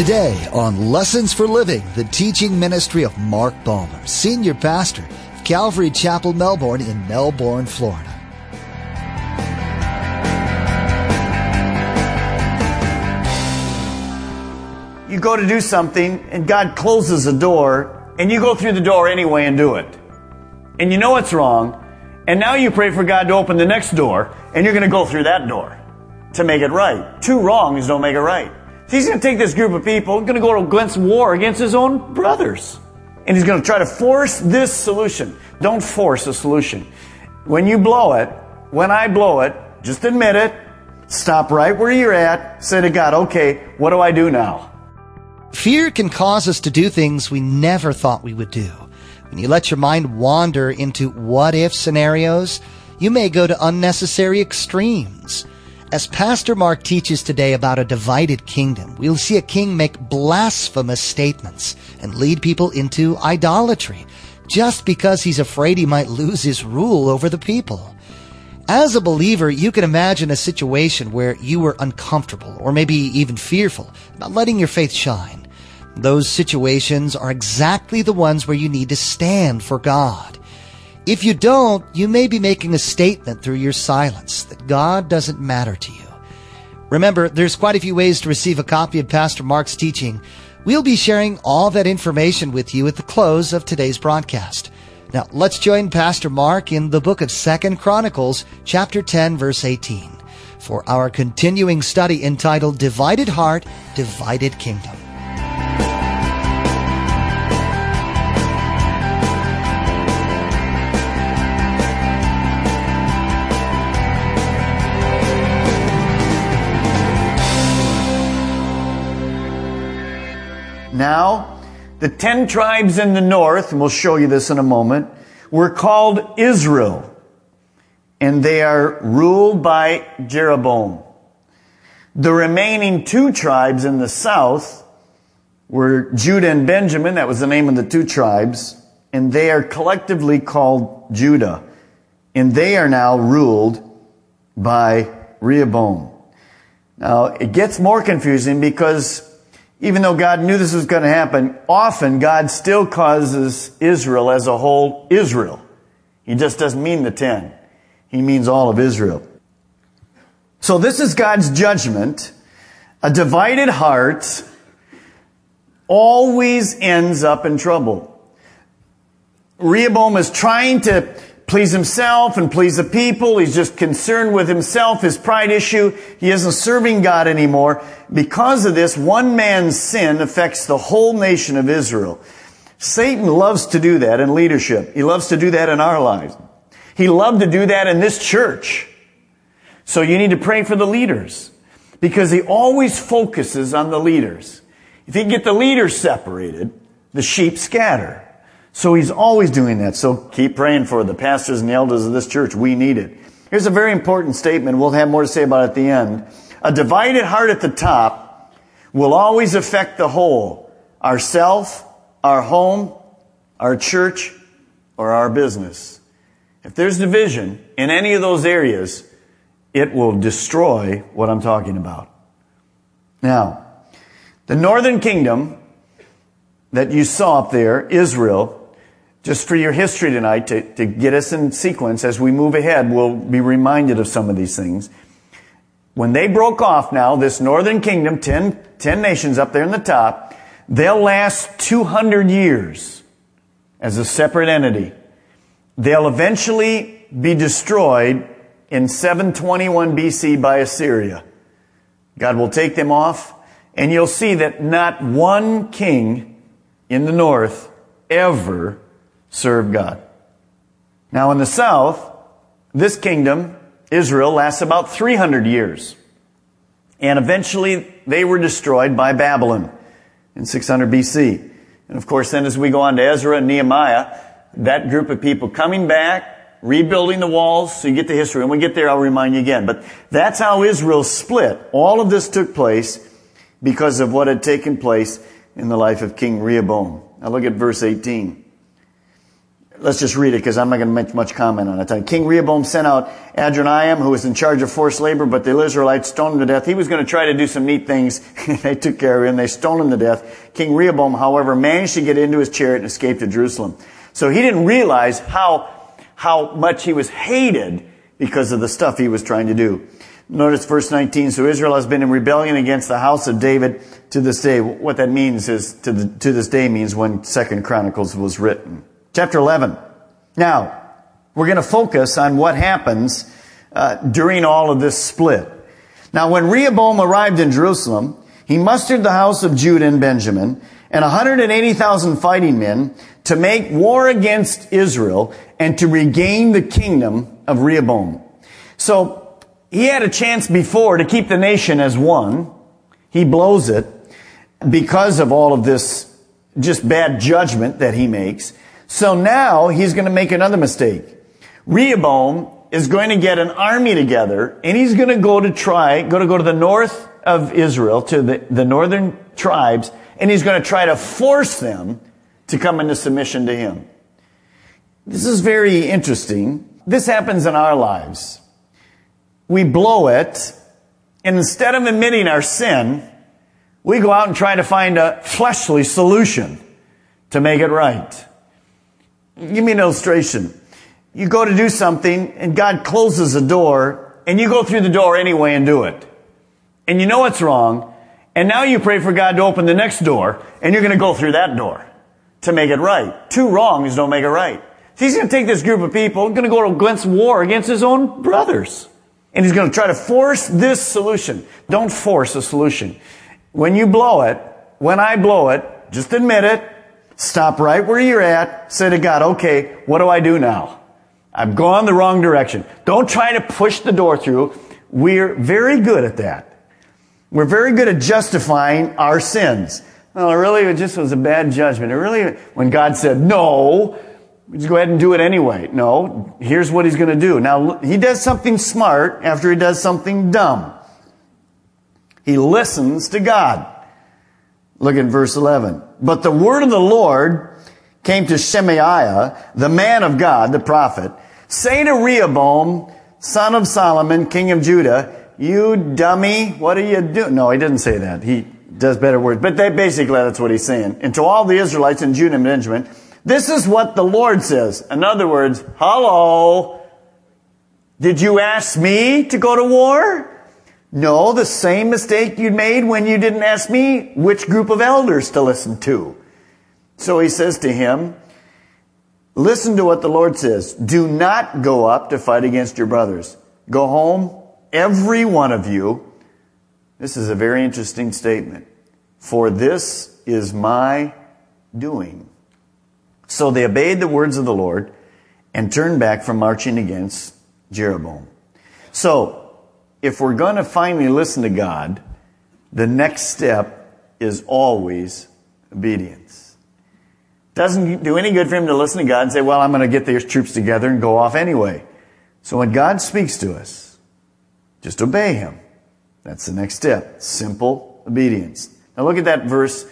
Today on Lessons for Living, the teaching ministry of Mark Balmer, Senior Pastor of Calvary Chapel, Melbourne in Melbourne, Florida. You go to do something and God closes a door and you go through the door anyway and do it. And you know it's wrong. And now you pray for God to open the next door and you're going to go through that door to make it right. Two wrongs don't make it right. He's going to take this group of people, going to go against war against his own brothers. And he's going to try to force this solution. Don't force a solution. When you blow it, when I blow it, just admit it. Stop right where you're at. Say to God, okay, what do I do now? Fear can cause us to do things we never thought we would do. When you let your mind wander into what if scenarios, you may go to unnecessary extremes. As Pastor Mark teaches today about a divided kingdom, we'll see a king make blasphemous statements and lead people into idolatry just because he's afraid he might lose his rule over the people. As a believer, you can imagine a situation where you were uncomfortable or maybe even fearful about letting your faith shine. Those situations are exactly the ones where you need to stand for God. If you don't, you may be making a statement through your silence that God doesn't matter to you. Remember, there's quite a few ways to receive a copy of Pastor Mark's teaching. We'll be sharing all that information with you at the close of today's broadcast. Now, let's join Pastor Mark in the book of Second Chronicles, chapter 10, verse 18, for our continuing study entitled Divided Heart, Divided Kingdom. Now, the ten tribes in the north, and we'll show you this in a moment, were called Israel. And they are ruled by Jeroboam. The remaining two tribes in the south were Judah and Benjamin. That was the name of the two tribes. And they are collectively called Judah. And they are now ruled by Rehoboam. Now, it gets more confusing because even though God knew this was going to happen, often God still causes Israel as a whole Israel. He just doesn't mean the ten. He means all of Israel. So this is God's judgment. A divided heart always ends up in trouble. Rehoboam is trying to please himself and please the people. He's just concerned with himself, his pride issue. He isn't serving God anymore. Because of this, one man's sin affects the whole nation of Israel. Satan loves to do that in leadership. He loves to do that in our lives. He loved to do that in this church. So you need to pray for the leaders because he always focuses on the leaders. If he get the leaders separated, the sheep scatter. So he's always doing that. So keep praying for the pastors and the elders of this church. We need it. Here's a very important statement. We'll have more to say about it at the end. A divided heart at the top will always affect the whole. Ourself, our home, our church, or our business. If there's division in any of those areas, it will destroy what I'm talking about. Now, the northern kingdom that you saw up there, Israel, just for your history tonight, to, to get us in sequence as we move ahead, we'll be reminded of some of these things. When they broke off now, this northern kingdom, 10, 10 nations up there in the top, they'll last 200 years as a separate entity. They'll eventually be destroyed in 721 BC by Assyria. God will take them off, and you'll see that not one king in the north ever served God. Now in the south, this kingdom, Israel, lasts about 300 years. And eventually they were destroyed by Babylon in 600 BC. And of course, then as we go on to Ezra and Nehemiah, that group of people coming back, rebuilding the walls, so you get the history. When we get there, I'll remind you again. But that's how Israel split. All of this took place because of what had taken place in the life of King Rehoboam. Now look at verse 18. Let's just read it because I'm not going to make much comment on it. Uh, King Rehoboam sent out Adoniram, who was in charge of forced labor, but the Israelites stoned him to death. He was going to try to do some neat things. they took care of him. They stoned him to death. King Rehoboam, however, managed to get into his chariot and escape to Jerusalem. So he didn't realize how, how much he was hated because of the stuff he was trying to do. Notice verse 19. So Israel has been in rebellion against the house of David to this day. What that means is to, the, to this day means when Second Chronicles was written. Chapter 11. Now, we're going to focus on what happens uh, during all of this split. Now, when Rehoboam arrived in Jerusalem, he mustered the house of Judah and Benjamin and 180,000 fighting men to make war against Israel and to regain the kingdom of Rehoboam. So, he had a chance before to keep the nation as one. He blows it because of all of this just bad judgment that he makes. So now he's going to make another mistake. Rehoboam is going to get an army together and he's going to go to try, go to go to the north of Israel, to the, the northern tribes, and he's going to try to force them to come into submission to him. This is very interesting. This happens in our lives. We blow it, and instead of admitting our sin, we go out and try to find a fleshly solution to make it right. Give me an illustration. You go to do something and God closes a door and you go through the door anyway and do it. And you know it's wrong. And now you pray for God to open the next door and you're going to go through that door to make it right. Two wrongs don't make it right. He's going to take this group of people, going to go against war against his own brothers. And he's going to try to force this solution. Don't force a solution. When you blow it, when I blow it, just admit it, Stop right where you're at. Say to God, okay, what do I do now? I've gone the wrong direction. Don't try to push the door through. We're very good at that. We're very good at justifying our sins. Well, really, it just was a bad judgment. It really, when God said, no, just go ahead and do it anyway. No, here's what he's going to do. Now, he does something smart after he does something dumb. He listens to God. Look at verse 11. But the word of the Lord came to Shemaiah, the man of God, the prophet, say to Rehoboam, son of Solomon, king of Judah, you dummy, what are you doing? No, he didn't say that. He does better words. But they, basically that's what he's saying. And to all the Israelites in Judah and Benjamin, this is what the Lord says. In other words, hello, did you ask me to go to war? No, the same mistake you made when you didn't ask me which group of elders to listen to. So he says to him, listen to what the Lord says. Do not go up to fight against your brothers. Go home, every one of you. This is a very interesting statement. For this is my doing. So they obeyed the words of the Lord and turned back from marching against Jeroboam. So if we're going to finally listen to God, the next step is always obedience. Doesn't do any good for him to listen to God and say, well, I'm going to get these troops together and go off anyway. So when God speaks to us, just obey him. That's the next step. Simple obedience. Now look at that verse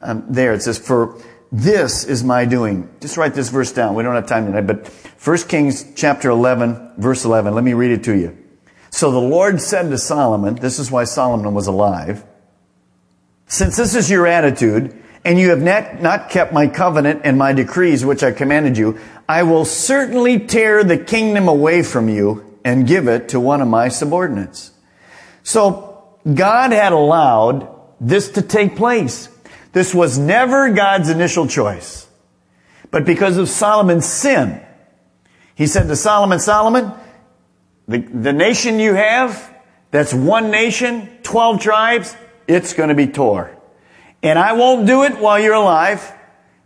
um, there. It says, for this is my doing. Just write this verse down. We don't have time tonight, but 1 Kings chapter 11, verse 11. Let me read it to you. So the Lord said to Solomon, this is why Solomon was alive, since this is your attitude, and you have not, not kept my covenant and my decrees which I commanded you, I will certainly tear the kingdom away from you and give it to one of my subordinates. So God had allowed this to take place. This was never God's initial choice. But because of Solomon's sin, he said to Solomon, Solomon, the, the nation you have, that's one nation, 12 tribes, it's going to be tore. And I won't do it while you're alive,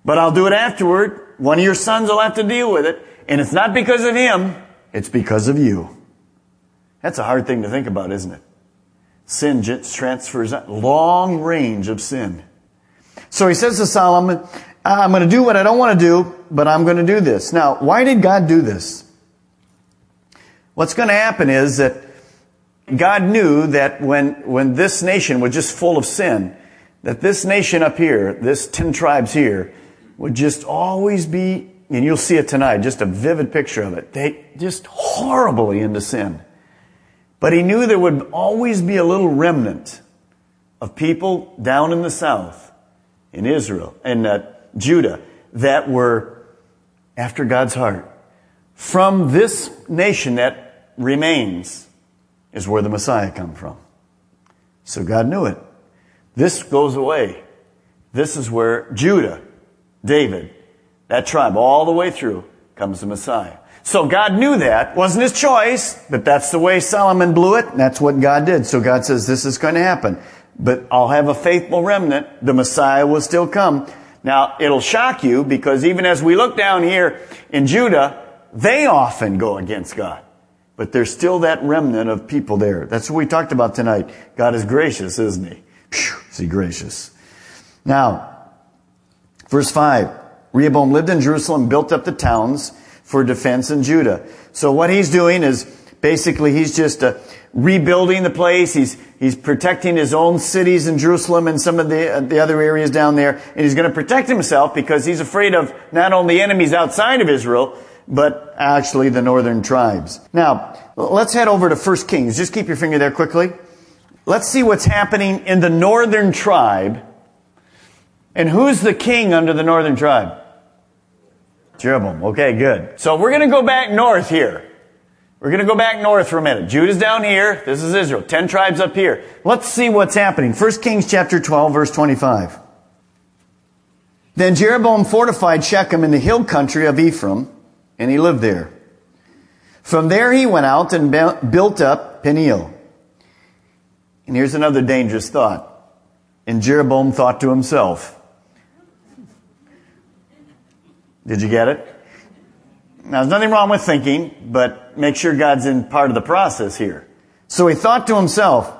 but I'll do it afterward. One of your sons will have to deal with it. And it's not because of him, it's because of you. That's a hard thing to think about, isn't it? Sin transfers, long range of sin. So he says to Solomon, I'm going to do what I don't want to do, but I'm going to do this. Now, why did God do this? What's going to happen is that God knew that when, when this nation was just full of sin, that this nation up here, this 10 tribes here, would just always be and you'll see it tonight, just a vivid picture of it. They just horribly into sin. But he knew there would always be a little remnant of people down in the south, in Israel, and uh, Judah, that were after God's heart. From this nation that remains is where the Messiah come from. So God knew it. This goes away. This is where Judah, David, that tribe, all the way through, comes the Messiah. So God knew that. Wasn't his choice, but that's the way Solomon blew it, and that's what God did. So God says, this is going to happen. But I'll have a faithful remnant. The Messiah will still come. Now, it'll shock you because even as we look down here in Judah, they often go against God. But there's still that remnant of people there. That's what we talked about tonight. God is gracious, isn't he? Phew, is he gracious? Now, verse 5. Rehoboam lived in Jerusalem, built up the towns for defense in Judah. So what he's doing is basically he's just uh, rebuilding the place. He's, he's protecting his own cities in Jerusalem and some of the, uh, the other areas down there. And he's going to protect himself because he's afraid of not only enemies outside of Israel, but actually the northern tribes. Now, let's head over to 1 Kings. Just keep your finger there quickly. Let's see what's happening in the northern tribe. And who's the king under the northern tribe? Jeroboam. Okay, good. So we're going to go back north here. We're going to go back north for a minute. Judah's down here. This is Israel. Ten tribes up here. Let's see what's happening. 1 Kings chapter 12 verse 25. Then Jeroboam fortified Shechem in the hill country of Ephraim, and he lived there. From there he went out and built up Peniel. And here's another dangerous thought. And Jeroboam thought to himself, did you get it? Now, there's nothing wrong with thinking, but make sure God's in part of the process here. So he thought to himself,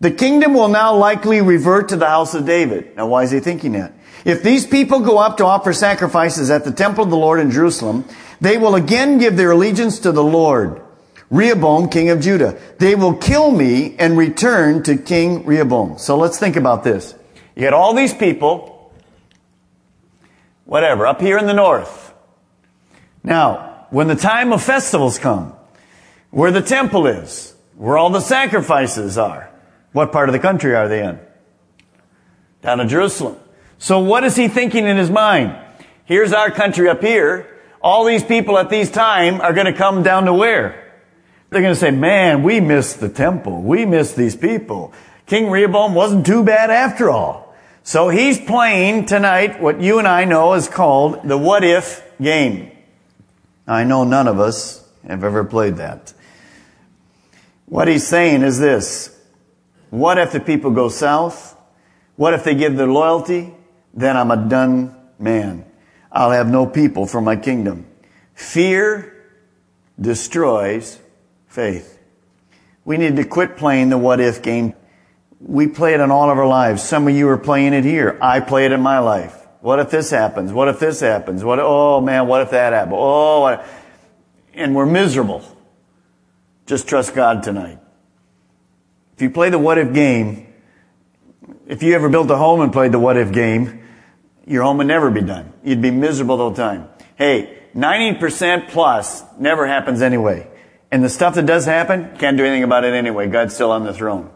the kingdom will now likely revert to the house of David. Now, why is he thinking that? If these people go up to offer sacrifices at the temple of the Lord in Jerusalem, they will again give their allegiance to the Lord, Rehoboam, king of Judah. They will kill me and return to King Rehoboam. So let's think about this. You had all these people whatever, up here in the north. Now, when the time of festivals come, where the temple is, where all the sacrifices are, what part of the country are they in? Down in Jerusalem. So what is he thinking in his mind? Here's our country up here. All these people at these time are going to come down to where? They're going to say, man, we missed the temple. We missed these people. King Rehoboam wasn't too bad after all. So he's playing tonight what you and I know is called the what if game. I know none of us have ever played that. What he's saying is this. What if the people go south? What if they give their loyalty? Then I'm a done man. I'll have no people for my kingdom. Fear destroys faith. We need to quit playing the what if game we play it in all of our lives. Some of you are playing it here. I play it in my life. What if this happens? What if this happens? What, oh man, what if that happens? Oh, what, and we're miserable. Just trust God tonight. If you play the what if game, if you ever built a home and played the what if game, your home would never be done. You'd be miserable the whole time. Hey, 90% plus never happens anyway. And the stuff that does happen, can't do anything about it anyway. God's still on the throne.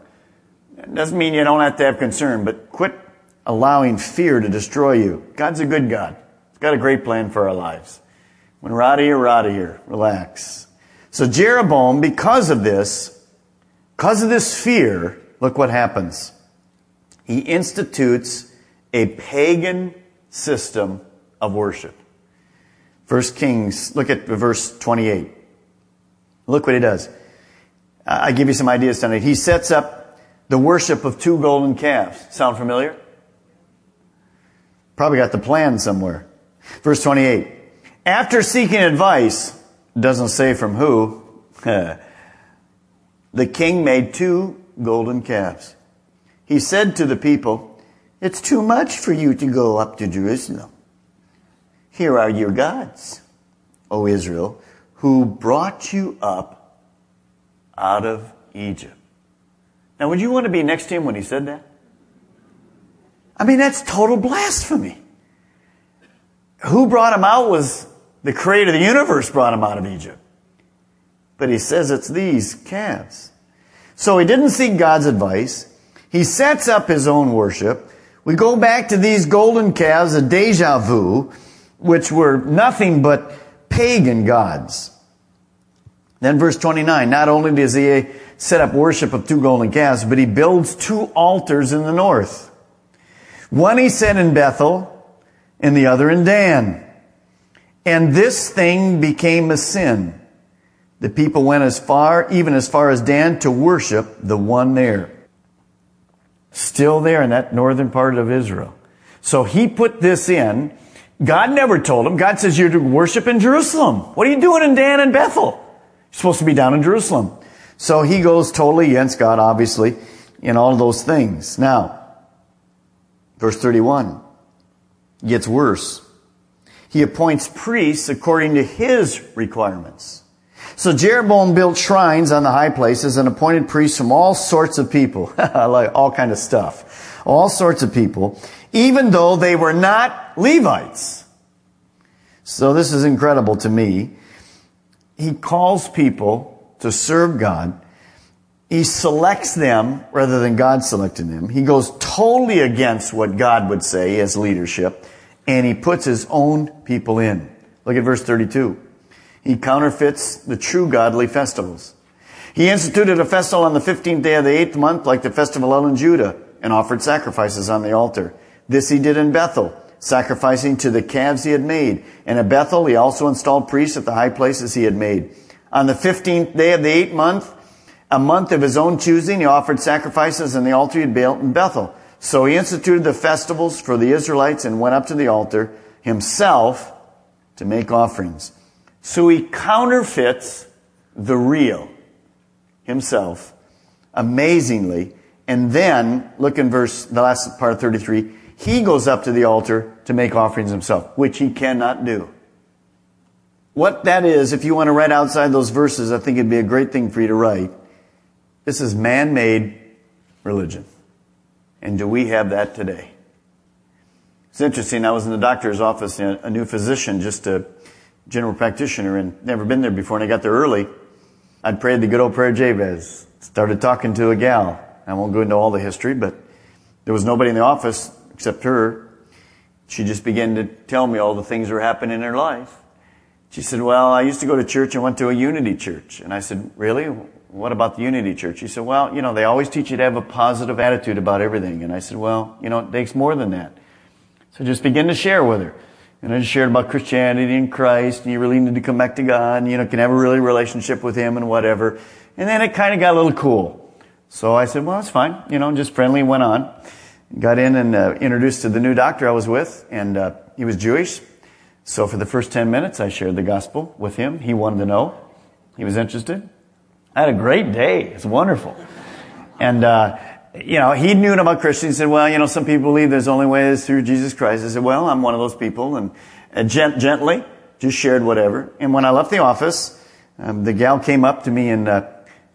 It doesn't mean you don't have to have concern, but quit allowing fear to destroy you. God's a good God. He's got a great plan for our lives. When we're out of here, we're out of here. Relax. So Jeroboam, because of this, because of this fear, look what happens. He institutes a pagan system of worship. First Kings, look at verse 28. Look what he does. I give you some ideas tonight. He sets up the worship of two golden calves. Sound familiar? Probably got the plan somewhere. Verse 28. After seeking advice, doesn't say from who, the king made two golden calves. He said to the people, It's too much for you to go up to Jerusalem. Here are your gods, O Israel, who brought you up out of Egypt. Now, would you want to be next to him when he said that? I mean, that's total blasphemy. who brought him out was the creator of the universe brought him out of Egypt. But he says it's these calves. So he didn't seek God's advice. He sets up his own worship. We go back to these golden calves, a deja vu, which were nothing but pagan gods. Then verse 29, not only does he set up worship of two golden calves, but he builds two altars in the north. One he set in Bethel, and the other in Dan. And this thing became a sin. The people went as far, even as far as Dan, to worship the one there. Still there in that northern part of Israel. So he put this in. God never told him. God says you're to worship in Jerusalem. What are you doing in Dan and Bethel? You're supposed to be down in Jerusalem. So he goes totally against God, obviously, in all those things. Now, verse 31 gets worse. He appoints priests according to his requirements. So Jeroboam built shrines on the high places and appointed priests from all sorts of people. like all kind of stuff. All sorts of people, even though they were not Levites. So this is incredible to me. He calls people to serve God. He selects them rather than God selecting them. He goes totally against what God would say as leadership and he puts his own people in. Look at verse 32. He counterfeits the true godly festivals. He instituted a festival on the 15th day of the eighth month, like the festival in Judah, and offered sacrifices on the altar. This he did in Bethel, sacrificing to the calves he had made. And at Bethel, he also installed priests at the high places he had made. On the 15th day of the eighth month, a month of his own choosing, he offered sacrifices on the altar he had built in Bethel. So he instituted the festivals for the Israelites and went up to the altar himself to make offerings. So he counterfeits the real himself amazingly. And then, look in verse, the last part of 33, he goes up to the altar to make offerings himself, which he cannot do. What that is, if you want to write outside those verses, I think it'd be a great thing for you to write. This is man-made religion. And do we have that today? It's interesting. I was in the doctor's office, a new physician, just a general practitioner, and never been there before. And I got there early. I'd prayed the good old prayer Jabez. Started talking to a gal. I won't go into all the history, but there was nobody in the office except her. She just began to tell me all the things that were happening in her life. She said, well, I used to go to church and went to a unity church. And I said, really? What about the unity church? She said, well, you know, they always teach you to have a positive attitude about everything. And I said, well, you know, it takes more than that. So just begin to share with her. And I just shared about Christianity and Christ, and you really need to come back to God, and you know, can have a really relationship with Him and whatever. And then it kind of got a little cool. So I said, well, it's fine. You know, just friendly went on. Got in and uh, introduced to the new doctor I was with, and uh, he was Jewish. So for the first 10 minutes, I shared the gospel with him. He wanted to know. He was interested. I had a great day. It's wonderful. And, uh, you know, he knew about Christians. He said, well, you know, some people believe there's only way is through Jesus Christ. I said, well, I'm one of those people. And gent- gently, just shared whatever. And when I left the office, um, the gal came up to me and uh,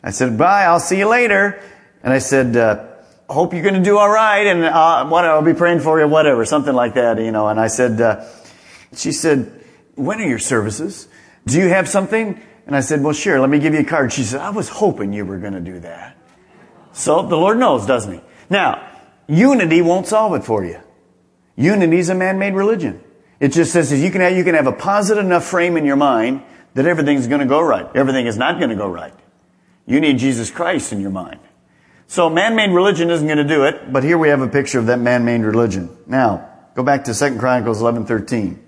I said, bye, I'll see you later. And I said, uh, hope you're going to do all right. And uh, what, I'll be praying for you, whatever, something like that, you know. And I said, uh, she said, when are your services? Do you have something? And I said, well, sure, let me give you a card. She said, I was hoping you were going to do that. So the Lord knows, doesn't he? Now, unity won't solve it for you. Unity is a man-made religion. It just says you can have, you can have a positive enough frame in your mind that everything's going to go right. Everything is not going to go right. You need Jesus Christ in your mind. So man-made religion isn't going to do it, but here we have a picture of that man-made religion. Now, go back to 2 Chronicles 11:13.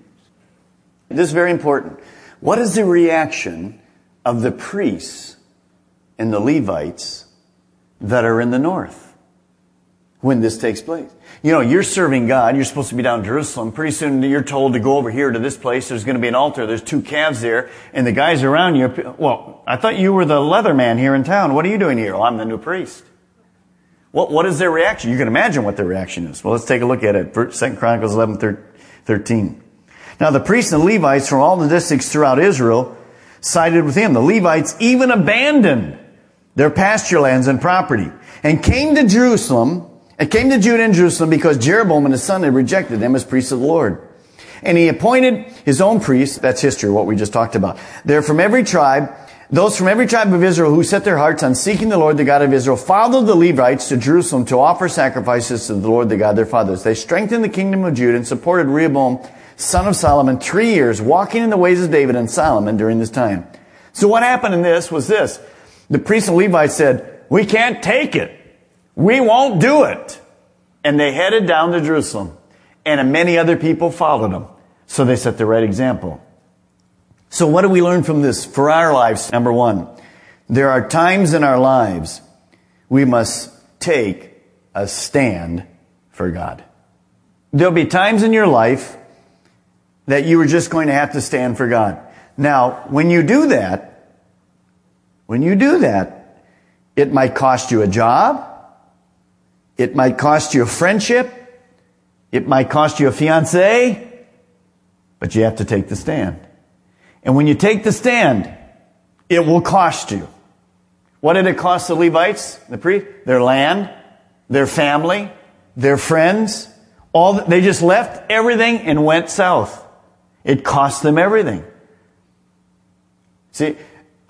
This is very important. What is the reaction of the priests and the Levites that are in the north when this takes place? You know, you're serving God. You're supposed to be down in Jerusalem. Pretty soon you're told to go over here to this place. There's going to be an altar. There's two calves there. And the guys around you, well, I thought you were the leather man here in town. What are you doing here? Well, I'm the new priest. What, what is their reaction? You can imagine what their reaction is. Well, let's take a look at it. 2 Chronicles 11, 13. Now the priests and Levites from all the districts throughout Israel sided with him. The Levites even abandoned their pasture lands and property and came to Jerusalem and came to Judah and Jerusalem because Jeroboam and his son had rejected them as priests of the Lord. And he appointed his own priests. That's history, what we just talked about. They're from every tribe. Those from every tribe of Israel who set their hearts on seeking the Lord, the God of Israel, followed the Levites to Jerusalem to offer sacrifices to the Lord, the God of their fathers. They strengthened the kingdom of Judah and supported Rehoboam, son of Solomon, three years, walking in the ways of David and Solomon during this time. So what happened in this was this. The priests and Levites said, we can't take it. We won't do it. And they headed down to Jerusalem. And many other people followed them. So they set the right example. So what do we learn from this for our lives? Number one, there are times in our lives we must take a stand for God. There'll be times in your life that you are just going to have to stand for God. Now, when you do that, when you do that, it might cost you a job. It might cost you a friendship. It might cost you a fiance, but you have to take the stand. And when you take the stand, it will cost you. What did it cost the Levites, the priest? Their land, their family, their friends. All the, they just left everything and went south. It cost them everything. See,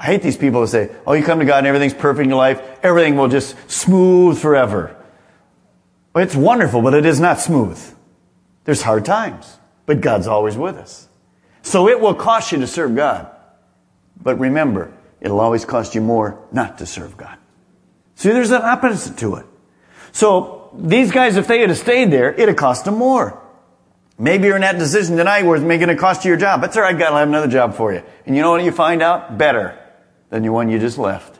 I hate these people who say, "Oh, you come to God and everything's perfect in your life. Everything will just smooth forever." Well, it's wonderful, but it is not smooth. There's hard times, but God's always with us. So it will cost you to serve God. But remember, it'll always cost you more not to serve God. See, there's an opposite to it. So these guys, if they had stayed there, it'd have cost them more. Maybe you're in that decision tonight where it's going to cost you your job. That's all right, God will have another job for you. And you know what you find out? Better than the one you just left.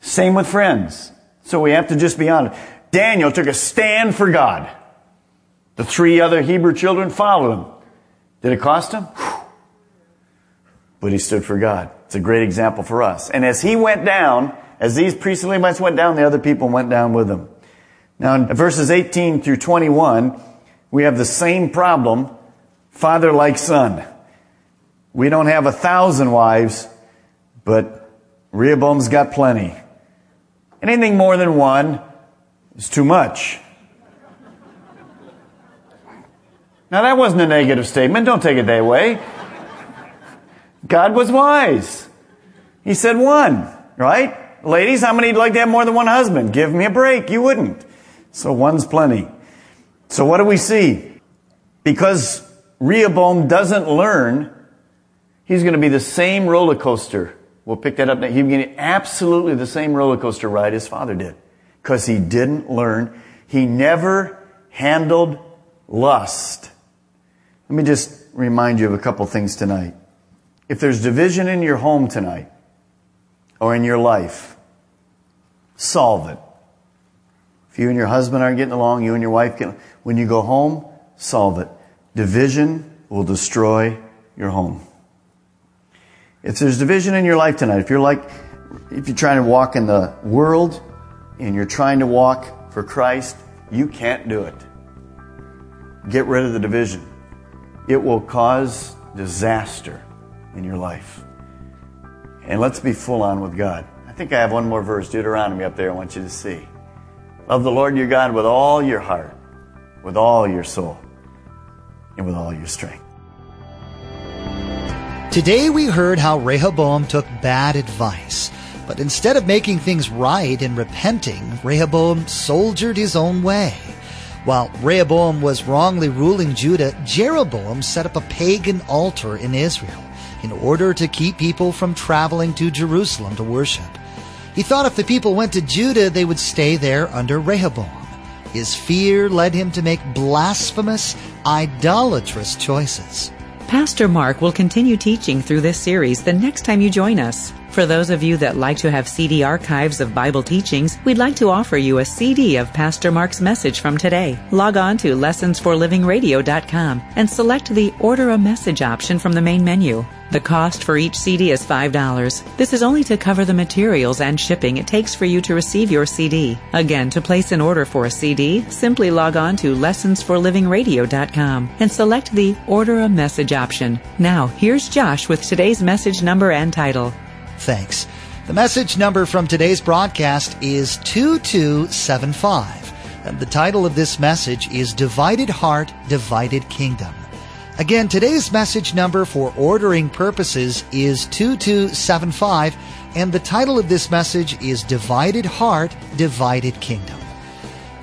Same with friends. So we have to just be honest. Daniel took a stand for God. The three other Hebrew children followed him. Did it cost him? But he stood for God. It's a great example for us. And as he went down, as these priests and Levites went down, the other people went down with him. Now in verses 18 through 21, we have the same problem, father like son. We don't have a thousand wives, but Rehoboam's got plenty. Anything more than one is too much. Now that wasn't a negative statement. Don't take it that way. God was wise. He said one, right? Ladies, how many'd like to have more than one husband? Give me a break. You wouldn't. So one's plenty. So what do we see? Because Rehoboam doesn't learn, he's going to be the same roller coaster. We'll pick that up. He's going to absolutely the same roller coaster ride his father did. Because he didn't learn. He never handled lust. Let me just remind you of a couple things tonight. If there's division in your home tonight or in your life, solve it. If you and your husband aren't getting along, you and your wife get, when you go home, solve it. Division will destroy your home. If there's division in your life tonight, if you're like, if you're trying to walk in the world and you're trying to walk for Christ, you can't do it. Get rid of the division it will cause disaster in your life. And let's be full on with God. I think I have one more verse, Deuteronomy, up there I want you to see. Love the Lord your God with all your heart, with all your soul, and with all your strength. Today we heard how Rehoboam took bad advice, but instead of making things right and repenting, Rehoboam soldiered his own way. While Rehoboam was wrongly ruling Judah, Jeroboam set up a pagan altar in Israel in order to keep people from traveling to Jerusalem to worship. He thought if the people went to Judah, they would stay there under Rehoboam. His fear led him to make blasphemous, idolatrous choices. Pastor Mark will continue teaching through this series the next time you join us. For those of you that like to have CD archives of Bible teachings, we'd like to offer you a CD of Pastor Mark's message from today. Log on to lessonsforlivingradio.com and select the Order a Message option from the main menu. The cost for each CD is $5. This is only to cover the materials and shipping it takes for you to receive your CD. Again, to place an order for a CD, simply log on to lessonsforlivingradio.com and select the Order a Message option. Now, here's Josh with today's message number and title. Thanks. The message number from today's broadcast is 2275. And the title of this message is Divided Heart, Divided Kingdom. Again, today's message number for ordering purposes is 2275, and the title of this message is Divided Heart, Divided Kingdom.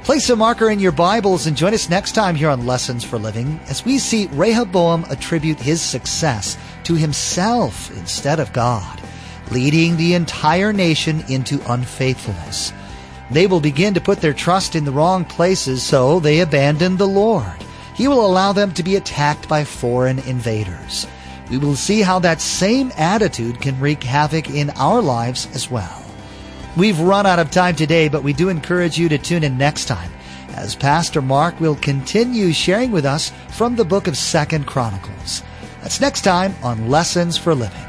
Place a marker in your Bibles and join us next time here on Lessons for Living as we see Rehoboam attribute his success to himself instead of God, leading the entire nation into unfaithfulness. They will begin to put their trust in the wrong places, so they abandon the Lord. He will allow them to be attacked by foreign invaders. We will see how that same attitude can wreak havoc in our lives as well. We've run out of time today, but we do encourage you to tune in next time as Pastor Mark will continue sharing with us from the book of Second Chronicles. That's next time on Lessons for Living.